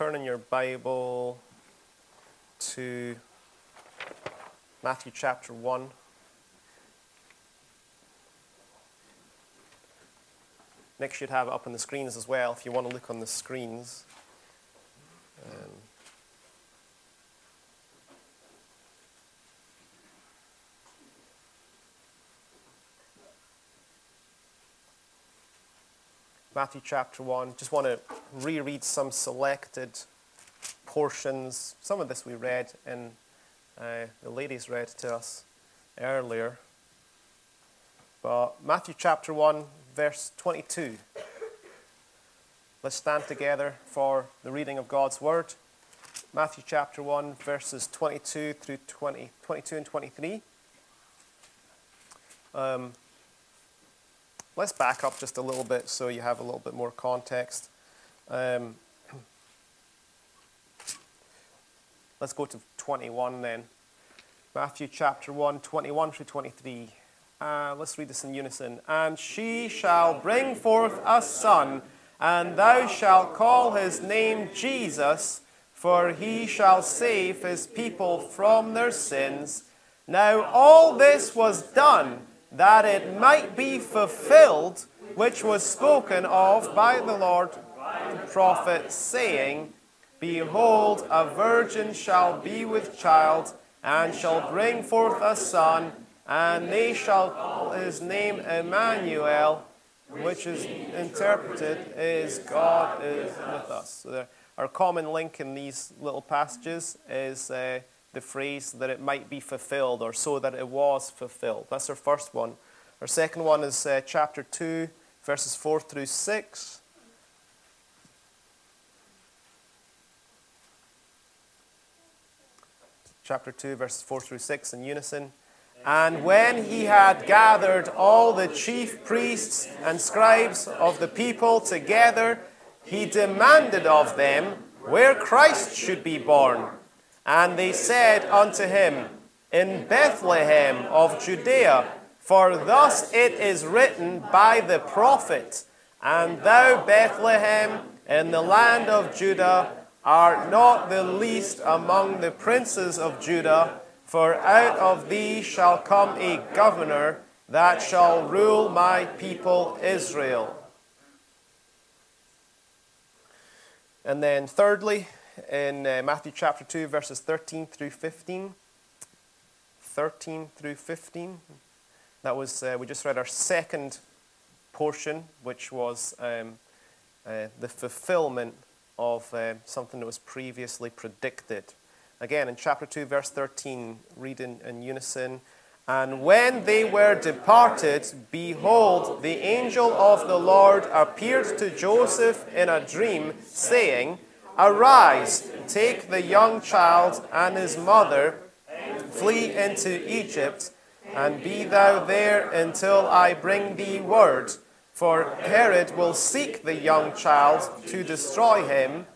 turn in your Bible to Matthew chapter 1. Nick should have it up on the screens as well if you want to look on the screens. Um, Matthew chapter 1. Just want to reread some selected portions. Some of this we read and uh, the ladies read to us earlier. But Matthew chapter 1, verse 22. Let's stand together for the reading of God's word. Matthew chapter 1, verses 22 through 20, 22 and 23. Um, let's back up just a little bit so you have a little bit more context. Um, let's go to 21 then. Matthew chapter 1, 21 through 23. Uh, let's read this in unison. And she shall bring forth a son, and thou shalt call his name Jesus, for he shall save his people from their sins. Now all this was done that it might be fulfilled which was spoken of by the Lord the prophet, saying, Behold, a virgin shall be with child, and shall bring forth a son, and they shall call his name Emmanuel, which is interpreted is God is with us. So our common link in these little passages is uh, the phrase that it might be fulfilled, or so that it was fulfilled. That's our first one. Our second one is uh, chapter 2, verses 4 through 6. Chapter 2, verses 4 through 6 in unison. And when he had gathered all the chief priests and scribes of the people together, he demanded of them where Christ should be born. And they said unto him, In Bethlehem of Judea, for thus it is written by the prophet, And thou, Bethlehem, in the land of Judah, art not the least among the princes of Judah, for out of thee shall come a governor that shall rule my people Israel. And then, thirdly, in uh, Matthew chapter 2, verses 13 through 15. 13 through 15. That was, uh, we just read our second portion, which was um, uh, the fulfillment of uh, something that was previously predicted. Again, in chapter 2, verse 13, read in, in unison. And when they were departed, behold, the angel of the Lord appeared to Joseph in a dream, saying, Arise, take the young child and his mother, flee into Egypt, and be thou there until I bring thee word. For Herod will seek the young child to destroy him.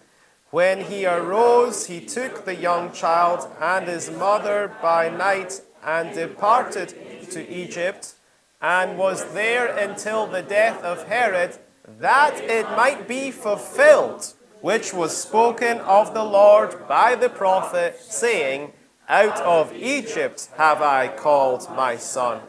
When he arose, he took the young child and his mother by night and departed to Egypt, and was there until the death of Herod, that it might be fulfilled which was spoken of the Lord by the prophet, saying, Out of Egypt have I called my son.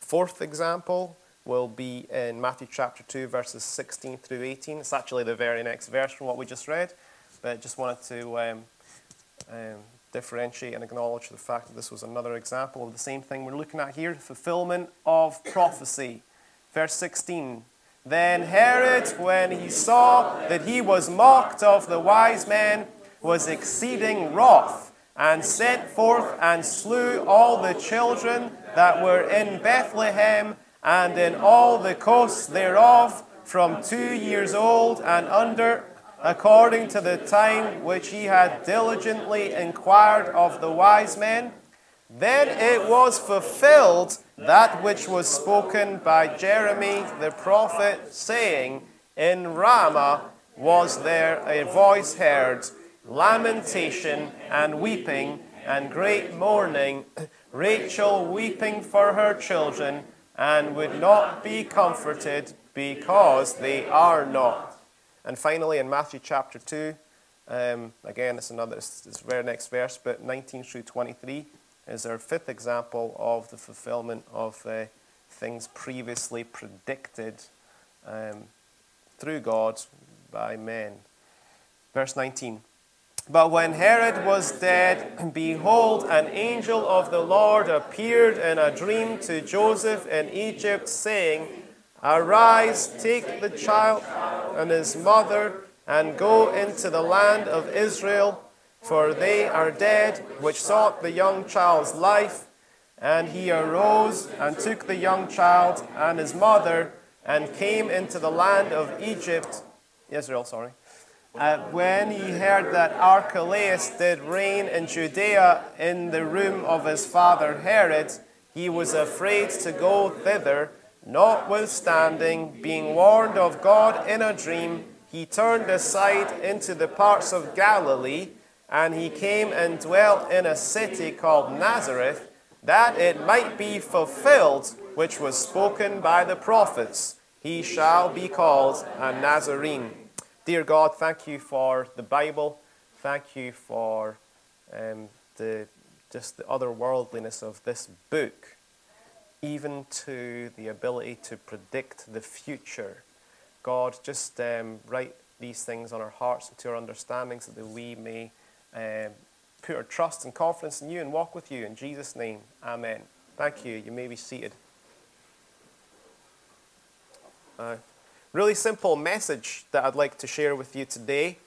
Fourth example will be in Matthew chapter 2, verses 16 through 18. It's actually the very next verse from what we just read, but just wanted to um, um, differentiate and acknowledge the fact that this was another example of the same thing we're looking at here fulfillment of prophecy. Verse 16 then Herod, when he saw that he was mocked of the wise men, was exceeding wroth, and sent forth and slew all the children that were in Bethlehem and in all the coasts thereof, from two years old and under, according to the time which he had diligently inquired of the wise men. Then it was fulfilled that which was spoken by Jeremy the prophet, saying, In Ramah was there a voice heard, lamentation and weeping and great mourning, Rachel weeping for her children, and would not be comforted because they are not. And finally, in Matthew chapter 2, Um, again, it's another, it's, it's very next verse, but 19 through 23 is our fifth example of the fulfillment of uh, things previously predicted um, through God by men. Verse 19. But when Herod was dead, behold, an angel of the Lord appeared in a dream to Joseph in Egypt, saying, Arise, take the child and his mother, and go into the land of Israel, for they are dead which sought the young child's life. And he arose and took the young child and his mother, and came into the land of Egypt, Israel, sorry uh, when he heard that Archelaus did reign in Judea in the room of his father Herod, he was afraid to go thither. Notwithstanding, being warned of God in a dream, he turned aside into the parts of Galilee, and he came and dwelt in a city called Nazareth, that it might be fulfilled which was spoken by the prophets He shall be called a Nazarene. Dear God, thank you for the Bible. Thank you for um, the, just the otherworldliness of this book, even to the ability to predict the future. God, just um, write these things on our hearts and to our understandings so that we may um, put our trust and confidence in you and walk with you. In Jesus' name, amen. Thank you. You may be seated. Uh, Really simple message that I'd like to share with you today,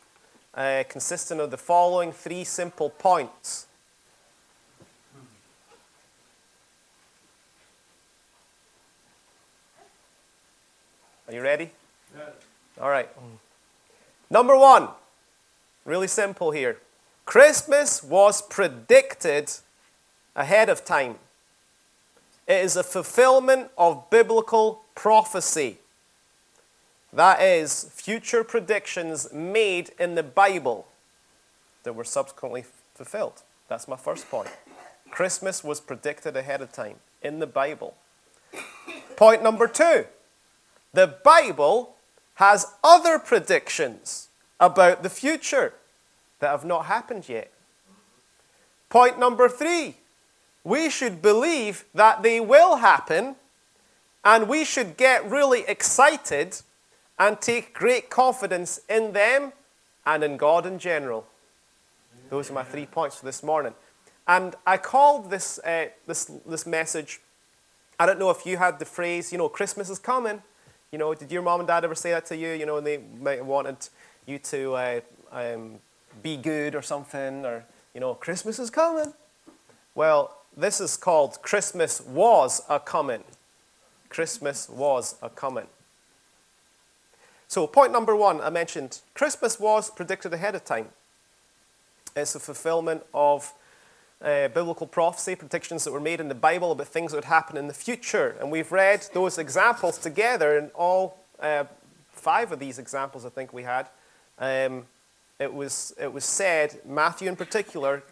uh, consisting of the following three simple points. Are you ready? Yeah. All right. Number one, really simple here. Christmas was predicted ahead of time. It is a fulfillment of biblical prophecy. That is, future predictions made in the Bible that were subsequently fulfilled. That's my first point. Christmas was predicted ahead of time in the Bible. Point number two the Bible has other predictions about the future that have not happened yet. Point number three we should believe that they will happen, and we should get really excited and take great confidence in them and in God in general. Those are my three points for this morning. And I called this, uh, this, this message, I don't know if you had the phrase, you know, Christmas is coming. You know, did your mom and dad ever say that to you? You know, and they might have wanted you to uh, um, be good or something, or, you know, Christmas is coming. Well, this is called Christmas was a coming. Christmas was a coming. So, point number one, I mentioned Christmas was predicted ahead of time. It's a fulfillment of uh, biblical prophecy, predictions that were made in the Bible about things that would happen in the future. And we've read those examples together in all uh, five of these examples, I think we had. Um, it, was, it was said, Matthew in particular,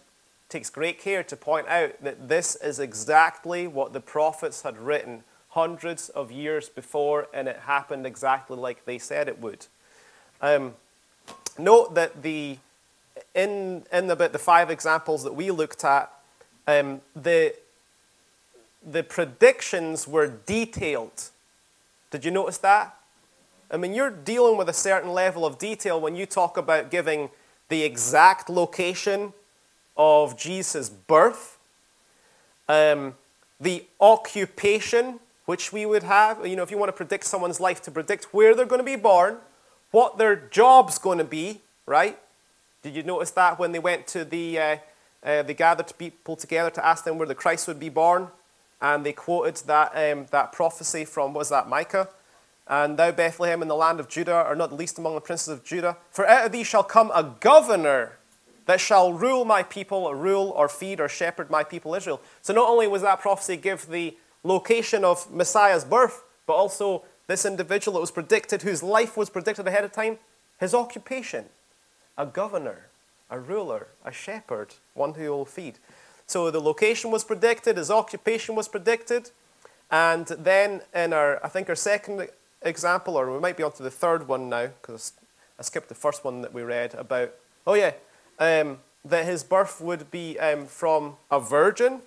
takes great care to point out that this is exactly what the prophets had written hundreds of years before, and it happened exactly like they said it would. Um, note that the in in about the five examples that we looked at, um, the the predictions were detailed. Did you notice that? I mean, you're dealing with a certain level of detail when you talk about giving the exact location of Jesus' birth, um, the occupation which we would have. You know, if you want to predict someone's life, to predict where they're going to be born, what their job's going to be, right? Did you notice that when they went to the, uh, uh, they gathered people together to ask them where the Christ would be born, and they quoted that, um, that prophecy from, was that, Micah? And thou, Bethlehem, in the land of Judah, are not the least among the princes of Judah. For out of thee shall come a governor that shall rule my people, rule or feed or shepherd my people Israel. So not only was that prophecy give the location of Messiah's birth, but also this individual that was predicted, whose life was predicted ahead of time, his occupation a governor, a ruler, a shepherd, one who will feed. So the location was predicted, his occupation was predicted, and then in our, I think our second example, or we might be on to the third one now, because I skipped the first one that we read about Oh, yeah. Um, that his birth would be um, from a virgin.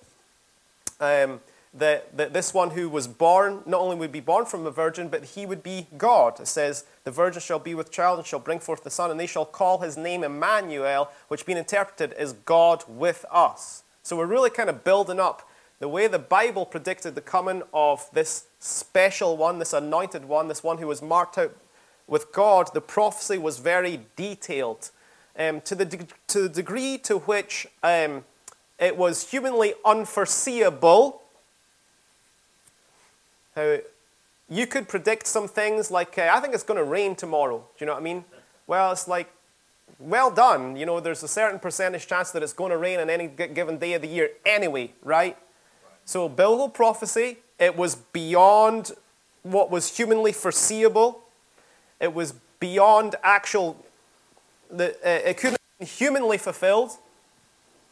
Um, that, that this one who was born not only would be born from a virgin, but he would be God. It says, The virgin shall be with child and shall bring forth the son, and they shall call his name Emmanuel, which being interpreted is God with us. So we're really kind of building up the way the Bible predicted the coming of this special one, this anointed one, this one who was marked out with God. The prophecy was very detailed um, to, the de- to the degree to which um, it was humanly unforeseeable how you could predict some things like, uh, I think it's going to rain tomorrow. Do you know what I mean? Well, it's like, well done. You know, there's a certain percentage chance that it's going to rain on any given day of the year anyway, right? So, biblical prophecy, it was beyond what was humanly foreseeable. It was beyond actual, uh, it couldn't humanly fulfilled.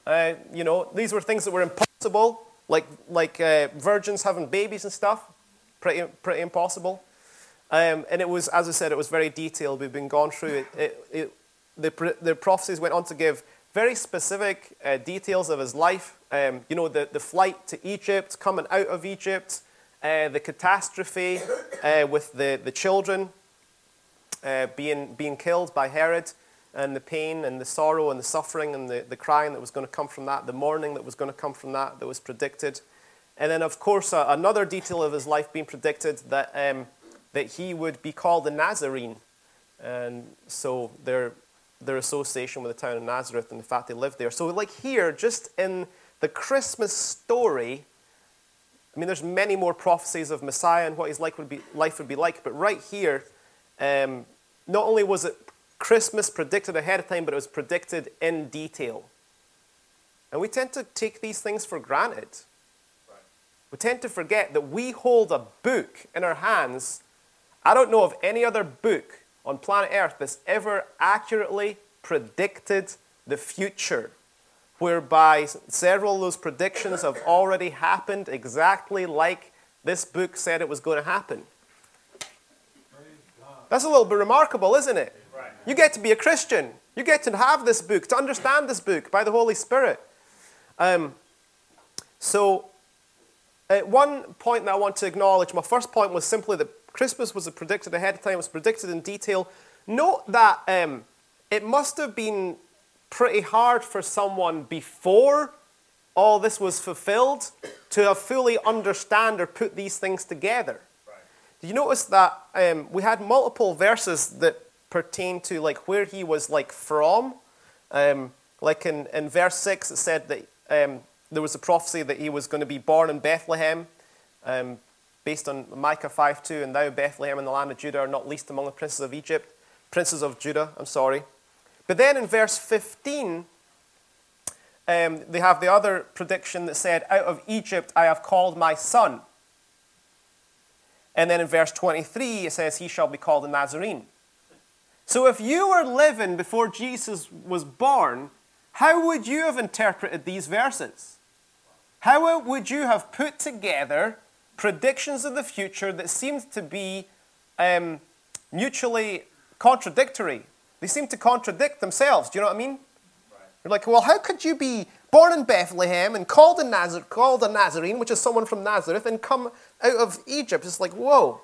Uh, you know, these were things that were impossible, like, like uh, virgins having babies and stuff pretty, pretty impossible. Um, and it was, as I said, it was very detailed. We've been gone through it. it, it the, the prophecies went on to give very specific uh, details of his life. Um, you know, the, the flight to Egypt, coming out of Egypt, uh, the catastrophe uh, with the, the children uh, being, being killed by Herod, and the pain and the sorrow and the suffering and the, the crying that was going to come from that, the mourning that was going to come from that, that was predicted. And then, of course, another detail of his life being predicted that, um, that he would be called a Nazarene. And so their, their association with the town of Nazareth and the fact they lived there. So, like here, just in the Christmas story, I mean, there's many more prophecies of Messiah and what his life would be, life would be like, but right here, um, not only was it Christmas predicted ahead of time, but it was predicted in detail. And we tend to take these things for granted. We tend to forget that we hold a book in our hands. I don't know of any other book on planet Earth that's ever accurately predicted the future, whereby several of those predictions have already happened exactly like this book said it was going to happen. That's a little bit remarkable, isn't it? You get to be a Christian. You get to have this book, to understand this book by the Holy Spirit. Um, so, uh, one point that I want to acknowledge, my first point was simply that Christmas was predicted ahead of time, it was predicted in detail. Note that um, it must have been pretty hard for someone before all this was fulfilled to have fully understand or put these things together. Right. Did you notice that um, we had multiple verses that pertain to like where he was like from? Um, like in, in verse 6, it said that um, there was a prophecy that he was going to be born in Bethlehem, um, based on Micah 5:2, and thou Bethlehem in the land of Judah are not least among the princes of Egypt, princes of Judah. I'm sorry. But then in verse 15, um, they have the other prediction that said, "Out of Egypt I have called my son." And then in verse 23, it says, "He shall be called a Nazarene." So if you were living before Jesus was born, how would you have interpreted these verses? How would you have put together predictions of the future that seemed to be um, mutually contradictory? They seem to contradict themselves. Do you know what I mean? Right. You're like, well, how could you be born in Bethlehem and called a, Nazar- called a Nazarene, which is someone from Nazareth, and come out of Egypt? It's like, whoa.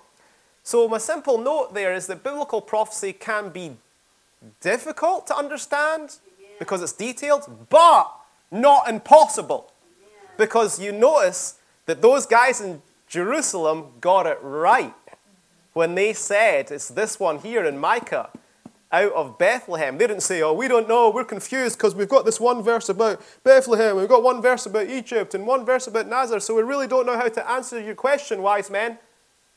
So, my simple note there is that biblical prophecy can be difficult to understand yeah. because it's detailed, but not impossible. Because you notice that those guys in Jerusalem got it right when they said, it's this one here in Micah, out of Bethlehem. They didn't say, oh, we don't know, we're confused because we've got this one verse about Bethlehem, we've got one verse about Egypt, and one verse about Nazareth, so we really don't know how to answer your question, wise men.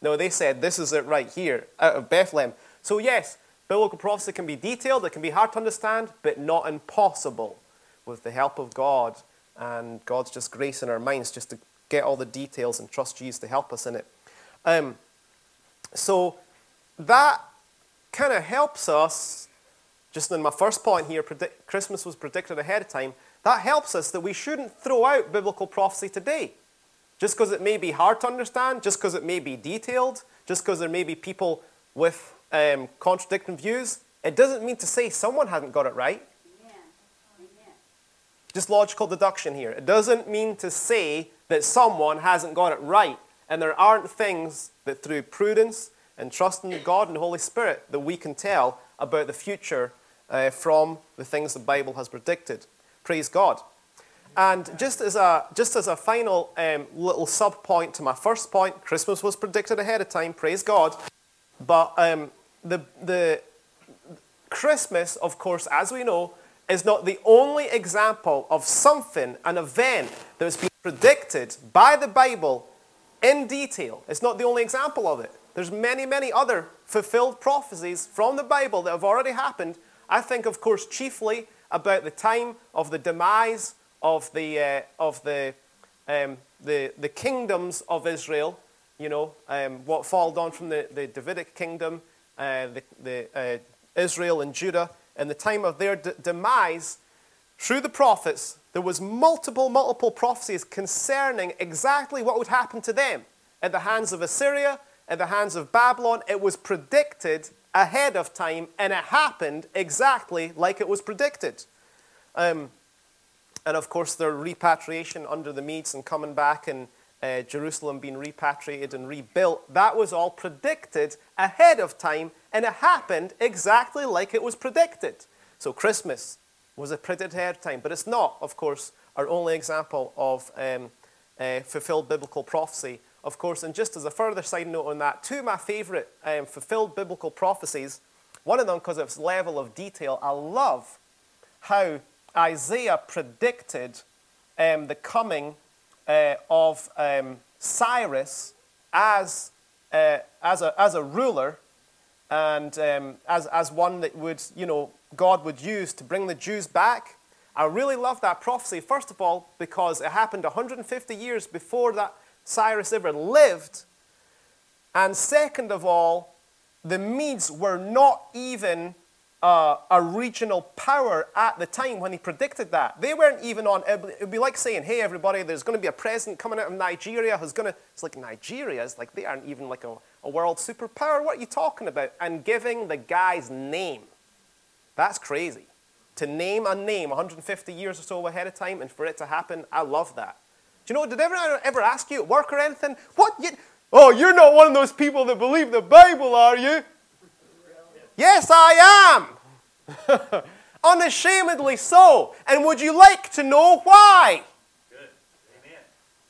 No, they said, this is it right here, out of Bethlehem. So, yes, biblical prophecy can be detailed, it can be hard to understand, but not impossible with the help of God and God's just grace in our minds just to get all the details and trust Jesus to help us in it. Um, so that kind of helps us. Just in my first point here, predict, Christmas was predicted ahead of time. That helps us that we shouldn't throw out biblical prophecy today. Just because it may be hard to understand, just because it may be detailed, just because there may be people with um, contradicting views, it doesn't mean to say someone hasn't got it right. Just logical deduction here. It doesn't mean to say that someone hasn't got it right. And there aren't things that through prudence and trust in God and the Holy Spirit that we can tell about the future uh, from the things the Bible has predicted. Praise God. And just as a, just as a final um, little sub point to my first point, Christmas was predicted ahead of time, praise God. But um, the, the Christmas, of course, as we know, is not the only example of something, an event that has been predicted by the Bible in detail. It's not the only example of it. There's many, many other fulfilled prophecies from the Bible that have already happened. I think, of course, chiefly about the time of the demise of the, uh, of the, um, the, the kingdoms of Israel, you know, um, what followed on from the, the Davidic kingdom, uh, the, the, uh, Israel and Judah, and the time of their d- demise, through the prophets, there was multiple, multiple prophecies concerning exactly what would happen to them at the hands of Assyria, at the hands of Babylon. It was predicted ahead of time, and it happened exactly like it was predicted. Um, and of course, their repatriation under the Medes and coming back and uh, Jerusalem being repatriated and rebuilt, that was all predicted ahead of time, and it happened exactly like it was predicted. So, Christmas was a predicted ahead of time, but it's not, of course, our only example of um, uh, fulfilled biblical prophecy of course. And just as a further side note on that, two of my favorite um, fulfilled biblical prophecies, one of them because of its level of detail, I love how Isaiah predicted um, the coming uh, of um, Cyrus as, uh, as, a, as a ruler and um, as, as one that would, you know, God would use to bring the Jews back. I really love that prophecy, first of all, because it happened 150 years before that Cyrus ever lived. And second of all, the Medes were not even uh, a regional power at the time when he predicted that. They weren't even on, it would be like saying, hey, everybody, there's going to be a president coming out of Nigeria who's going to, it's like Nigeria it's like, they aren't even like a, a world superpower. What are you talking about? And giving the guy's name. That's crazy. To name a name 150 years or so ahead of time and for it to happen, I love that. Do you know, did anyone ever ask you at work or anything? What? You, oh, you're not one of those people that believe the Bible, are you? Yes, I am. Unashamedly so. And would you like to know why? Good.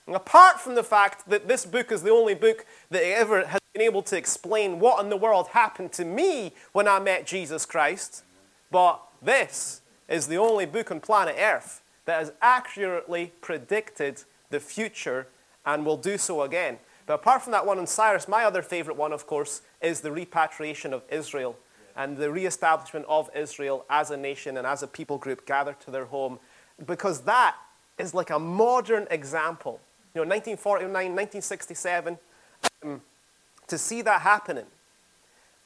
Amen. Apart from the fact that this book is the only book that ever has been able to explain what in the world happened to me when I met Jesus Christ, but this is the only book on planet Earth that has accurately predicted the future and will do so again. But apart from that one on Cyrus, my other favorite one, of course, is the repatriation of Israel and the reestablishment of Israel as a nation and as a people group gathered to their home. Because that is like a modern example. You know, 1949, 1967, um, to see that happening.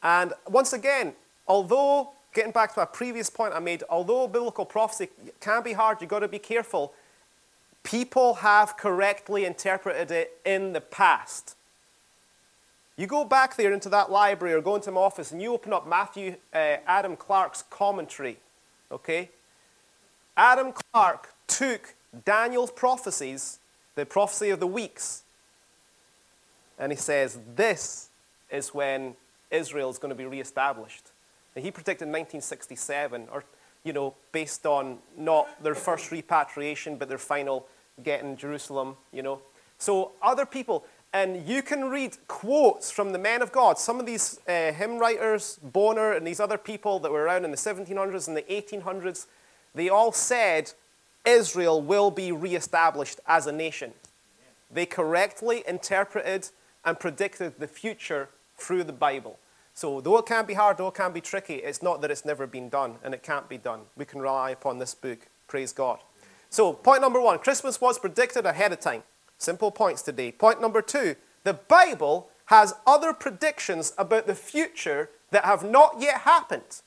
And once again, although, getting back to a previous point I made, although biblical prophecy can be hard, you've got to be careful people have correctly interpreted it in the past. You go back there into that library or go into my office and you open up Matthew uh, Adam Clarke's commentary, okay? Adam Clarke took Daniel's prophecies, the prophecy of the weeks, and he says, This is when Israel is going to be reestablished. He predicted 1967, or you know, based on not their first repatriation, but their final getting Jerusalem, you know. So other people, and you can read quotes from the men of God. Some of these uh, hymn writers, Bonar and these other people that were around in the 1700s and the 1800s, they all said Israel will be reestablished as a nation. They correctly interpreted and predicted the future through the Bible. So, though it can be hard, though it can be tricky, it's not that it's never been done and it can't be done. We can rely upon this book. Praise God. So, point number one Christmas was predicted ahead of time. Simple points today. Point number two the Bible has other predictions about the future that have not yet happened.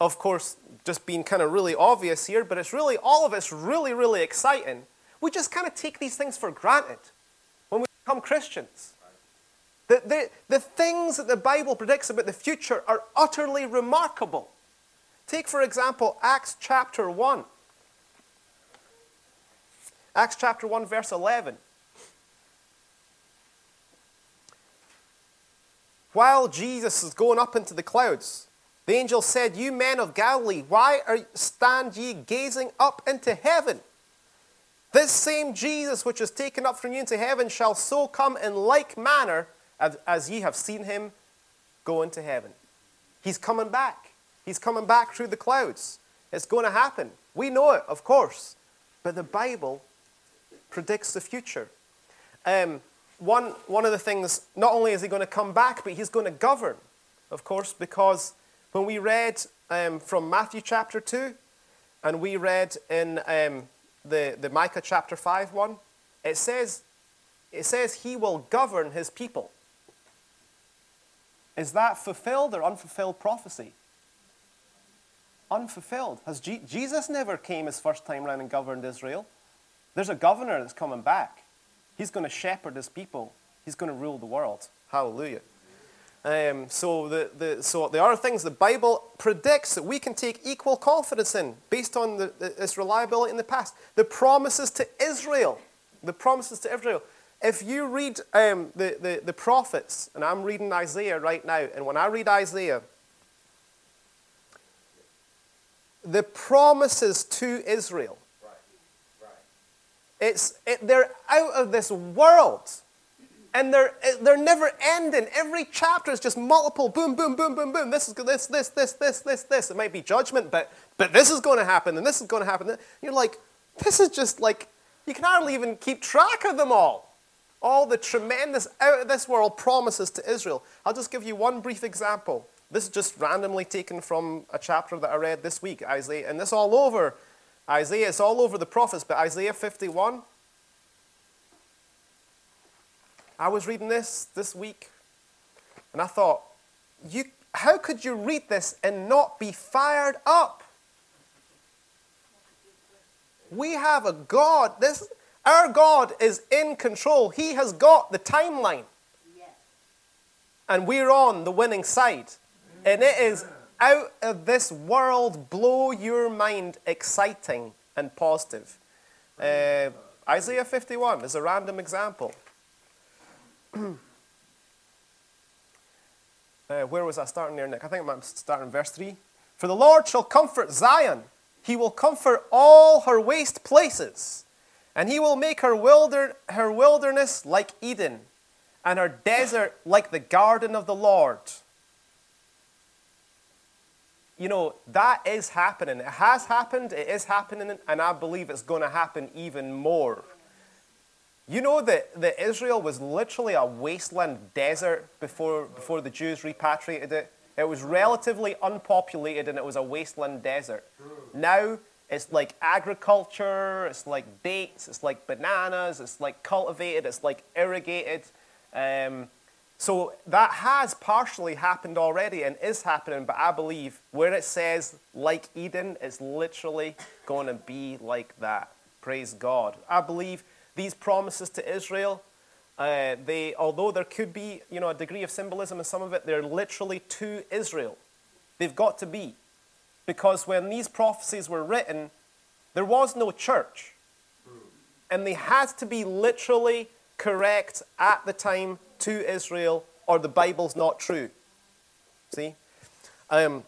Of course, just being kind of really obvious here, but it's really, all of it's really, really exciting. We just kind of take these things for granted become Christians. The, the, the things that the Bible predicts about the future are utterly remarkable. Take, for example, Acts chapter 1. Acts chapter 1, verse 11. While Jesus is going up into the clouds, the angel said, You men of Galilee, why are, stand ye gazing up into heaven? This same Jesus which is taken up from you into heaven shall so come in like manner as, as ye have seen him go into heaven. He's coming back. He's coming back through the clouds. It's going to happen. We know it, of course. But the Bible predicts the future. Um, one, one of the things, not only is he going to come back, but he's going to govern, of course, because when we read um, from Matthew chapter 2 and we read in um, the, the Micah chapter 5 one, it says, it says he will govern his people. Is that fulfilled or unfulfilled prophecy? Unfulfilled. Has G- Jesus never came his first time around and governed Israel? There's a governor that's coming back. He's going to shepherd his people. He's going to rule the world. Hallelujah. Um, so, the, the, so there are things the Bible predicts that we can take equal confidence in based on the, its reliability in the past. The promises to Israel. The promises to Israel. If you read um, the, the, the prophets, and I'm reading Isaiah right now, and when I read Isaiah, the promises to Israel, it's, it, they're out of this world. And they're, they're never ending. Every chapter is just multiple boom, boom, boom, boom, boom. This is this, this, this, this, this, this. It might be judgment, but, but this is going to happen, and this is going to happen. You're like, this is just like, you can hardly even keep track of them all. All the tremendous out of this world promises to Israel. I'll just give you one brief example. This is just randomly taken from a chapter that I read this week, Isaiah, and this all over Isaiah. It's all over the prophets, but Isaiah 51. I was reading this this week, and I thought, you, how could you read this and not be fired up? We have a God. This, our God is in control. He has got the timeline. And we're on the winning side. And it is out of this world, blow your mind, exciting and positive. Uh, Isaiah 51 is a random example. uh, where was I starting there, Nick? I think I'm starting verse 3. For the Lord shall comfort Zion, he will comfort all her waste places, and he will make her, wilder, her wilderness like Eden, and her desert like the garden of the Lord. You know, that is happening. It has happened, it is happening, and I believe it's going to happen even more. You know that, that Israel was literally a wasteland desert before, before the Jews repatriated it? It was relatively unpopulated and it was a wasteland desert. Now it's like agriculture, it's like dates, it's like bananas, it's like cultivated, it's like irrigated. Um, so that has partially happened already and is happening, but I believe where it says like Eden, it's literally going to be like that. Praise God. I believe these promises to Israel, uh, they, although there could be you know, a degree of symbolism in some of it, they're literally to Israel. They've got to be. Because when these prophecies were written, there was no church. And they had to be literally correct at the time to Israel, or the Bible's not true. See? Um,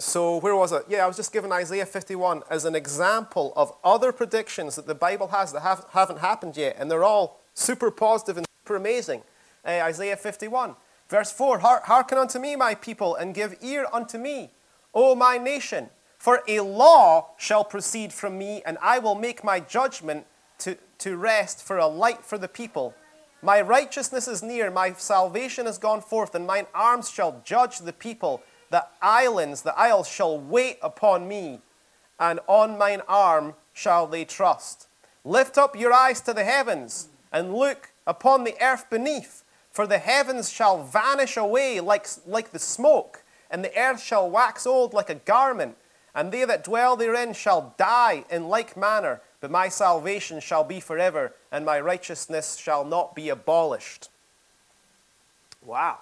so where was it? Yeah, I was just given Isaiah 51 as an example of other predictions that the Bible has that have, haven't happened yet, and they're all super positive and super amazing. Uh, Isaiah 51, verse 4 Hearken unto me, my people, and give ear unto me, O my nation. For a law shall proceed from me, and I will make my judgment to, to rest for a light for the people. My righteousness is near, my salvation is gone forth, and mine arms shall judge the people. The islands, the isles shall wait upon me, and on mine arm shall they trust. Lift up your eyes to the heavens, and look upon the earth beneath, for the heavens shall vanish away like, like the smoke, and the earth shall wax old like a garment, and they that dwell therein shall die in like manner. But my salvation shall be forever, and my righteousness shall not be abolished. Wow.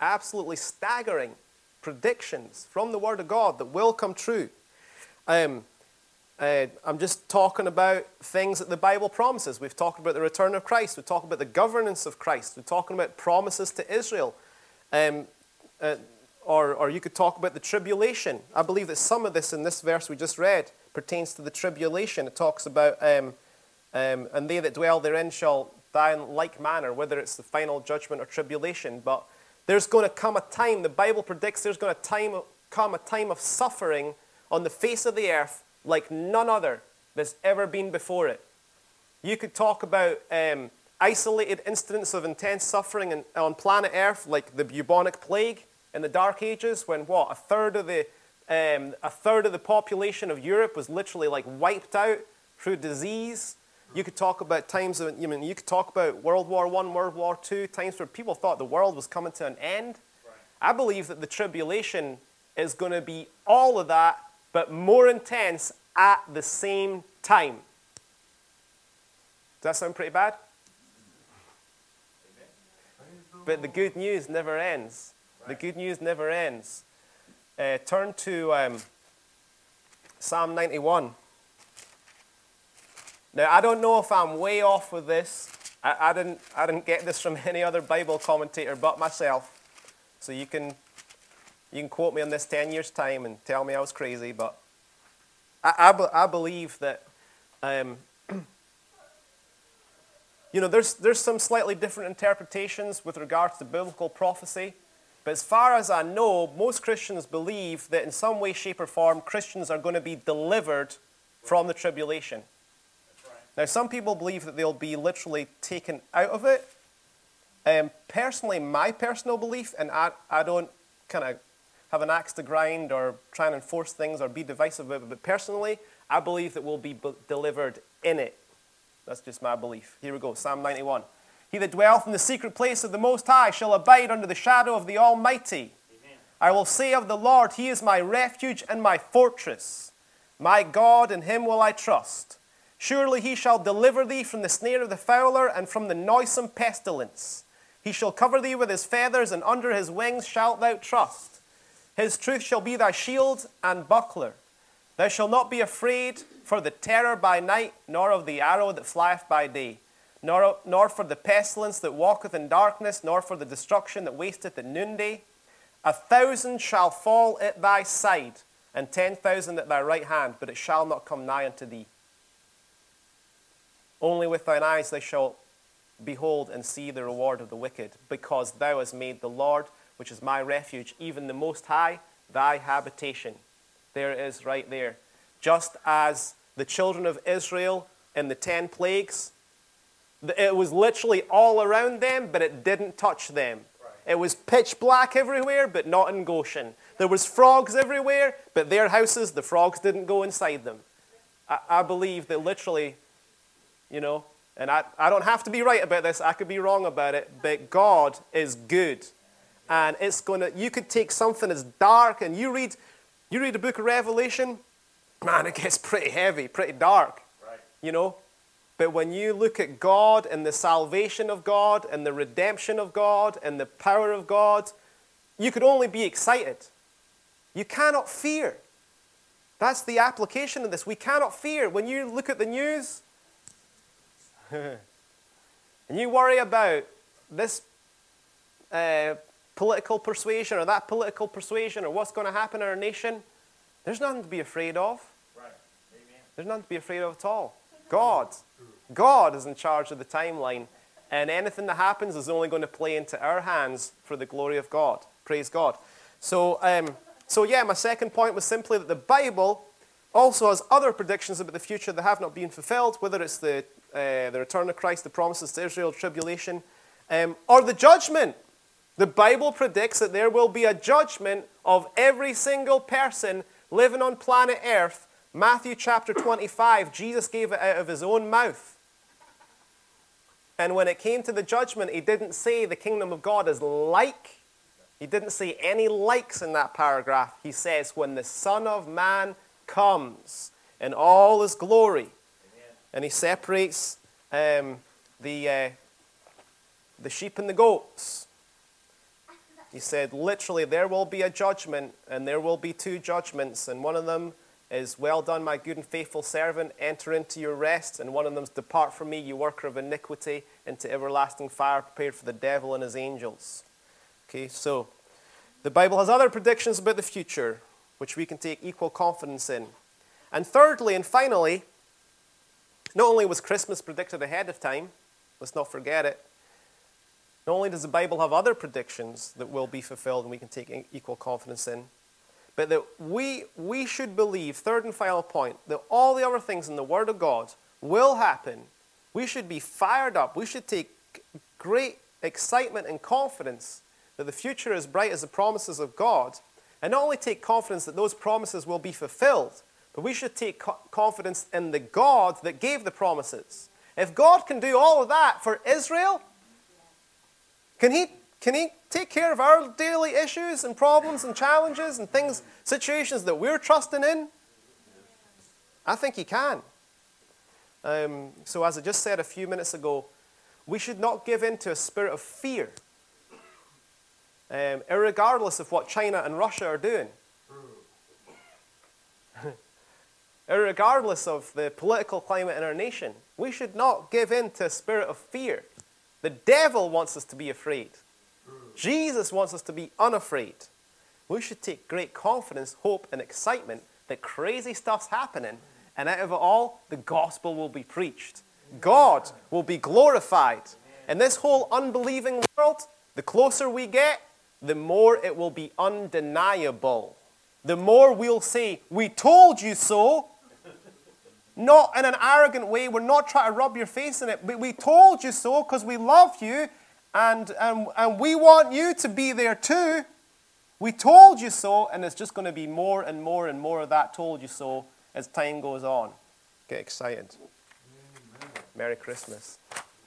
Absolutely staggering predictions from the Word of God that will come true. Um, uh, I'm just talking about things that the Bible promises. We've talked about the return of Christ. We've talked about the governance of Christ. We're talking about promises to Israel. Um, uh, or, or you could talk about the tribulation. I believe that some of this in this verse we just read pertains to the tribulation. It talks about, um, um, and they that dwell therein shall die in like manner, whether it's the final judgment or tribulation. But there's going to come a time, the Bible predicts there's going to time, come a time of suffering on the face of the earth like none other that's ever been before it. You could talk about um, isolated incidents of intense suffering in, on planet Earth, like the bubonic plague in the Dark Ages, when what a third of the um, a third of the population of Europe was literally like wiped out through disease. You could talk about times of, you mean, you could talk about World War One, World War Two, times where people thought the world was coming to an end. Right. I believe that the tribulation is going to be all of that, but more intense at the same time. Does that sound pretty bad? But the good news never ends. The good news never ends. Uh, turn to um, Psalm 91. Now, I don't know if I'm way off with this. I, I, didn't, I didn't get this from any other Bible commentator but myself. So you can, you can quote me on this 10 years' time and tell me I was crazy, but I, I, I believe that, um, you know, there's, there's some slightly different interpretations with regards to biblical prophecy. But as far as I know, most Christians believe that in some way, shape, or form, Christians are going to be delivered from the tribulation. Now, some people believe that they'll be literally taken out of it. Um, personally, my personal belief, and I, I don't kind of have an axe to grind or try and enforce things or be divisive about it, but personally, I believe that we'll be delivered in it. That's just my belief. Here we go Psalm 91. He that dwelleth in the secret place of the Most High shall abide under the shadow of the Almighty. Amen. I will say of the Lord, He is my refuge and my fortress. My God, in Him will I trust. Surely He shall deliver thee from the snare of the fowler and from the noisome pestilence. He shall cover thee with His feathers, and under His wings shalt thou trust. His truth shall be thy shield and buckler. Thou shalt not be afraid for the terror by night, nor of the arrow that flieth by day nor, nor for the pestilence that walketh in darkness, nor for the destruction that wasteth at noonday. A thousand shall fall at thy side, and ten thousand at thy right hand, but it shall not come nigh unto thee. Only with thine eyes thou shalt behold and see the reward of the wicked, because thou hast made the Lord, which is my refuge, even the Most High, thy habitation. There it is right there. Just as the children of Israel in the ten plagues, it was literally all around them, but it didn't touch them. It was pitch black everywhere, but not in Goshen. There was frogs everywhere, but their houses, the frogs didn't go inside them. I, I believe that literally, you know, and I, I don't have to be right about this, I could be wrong about it, but God is good. And it's going to, you could take something as dark, and you read, you read the book of Revelation, man, it gets pretty heavy, pretty dark. Right. You know, but when you look at God and the salvation of God and the redemption of God and the power of God, you could only be excited. You cannot fear. That's the application of this. We cannot fear. When you look at the news and you worry about this uh, political persuasion or that political persuasion or what's going to happen in our nation, there's nothing to be afraid of. Right. There's nothing to be afraid of at all. God. God is in charge of the timeline, and anything that happens is only going to play into our hands for the glory of God. Praise God. So, um, so yeah, my second point was simply that the Bible also has other predictions about the future that have not been fulfilled, whether it's the, uh, the return of Christ, the promises to Israel, tribulation, um, or the judgment. The Bible predicts that there will be a judgment of every single person living on planet Earth Matthew chapter 25, Jesus gave it out of his own mouth. And when it came to the judgment, he didn't say the kingdom of God is like. He didn't say any likes in that paragraph. He says, when the Son of Man comes in all his glory. And he separates um, the, uh, the sheep and the goats. He said, literally, there will be a judgment, and there will be two judgments, and one of them is, Well done, my good and faithful servant, enter into your rest, and one of them is, Depart from me, you worker of iniquity, into everlasting fire prepared for the devil and his angels. Okay, so the Bible has other predictions about the future, which we can take equal confidence in. And thirdly and finally, not only was Christmas predicted ahead of time, let's not forget it, not only does the Bible have other predictions that will be fulfilled and we can take equal confidence in, but that we, we should believe, third and final point, that all the other things in the Word of God will happen. We should be fired up. We should take great excitement and confidence that the future is bright as the promises of God. And not only take confidence that those promises will be fulfilled, but we should take co- confidence in the God that gave the promises. If God can do all of that for Israel, can He, can he take care of our daily issues and problems and challenges and things, situations that we're trusting in? I think He can. Um, so, as I just said a few minutes ago, we should not give in to a spirit of fear, um, regardless of what China and Russia are doing. Regardless of the political climate in our nation, we should not give in to a spirit of fear. The devil wants us to be afraid. Jesus wants us to be unafraid. We should take great confidence, hope, and excitement that crazy stuff's happening, and out of it all, the gospel will be preached. God will be glorified. In this whole unbelieving world, the closer we get, the more it will be undeniable. The more we'll say, We told you so, not in an arrogant way. We're not trying to rub your face in it. We, we told you so because we love you and, and, and we want you to be there too. We told you so, and it's just going to be more and more and more of that told you so as time goes on. Get excited. Amen. Merry Christmas.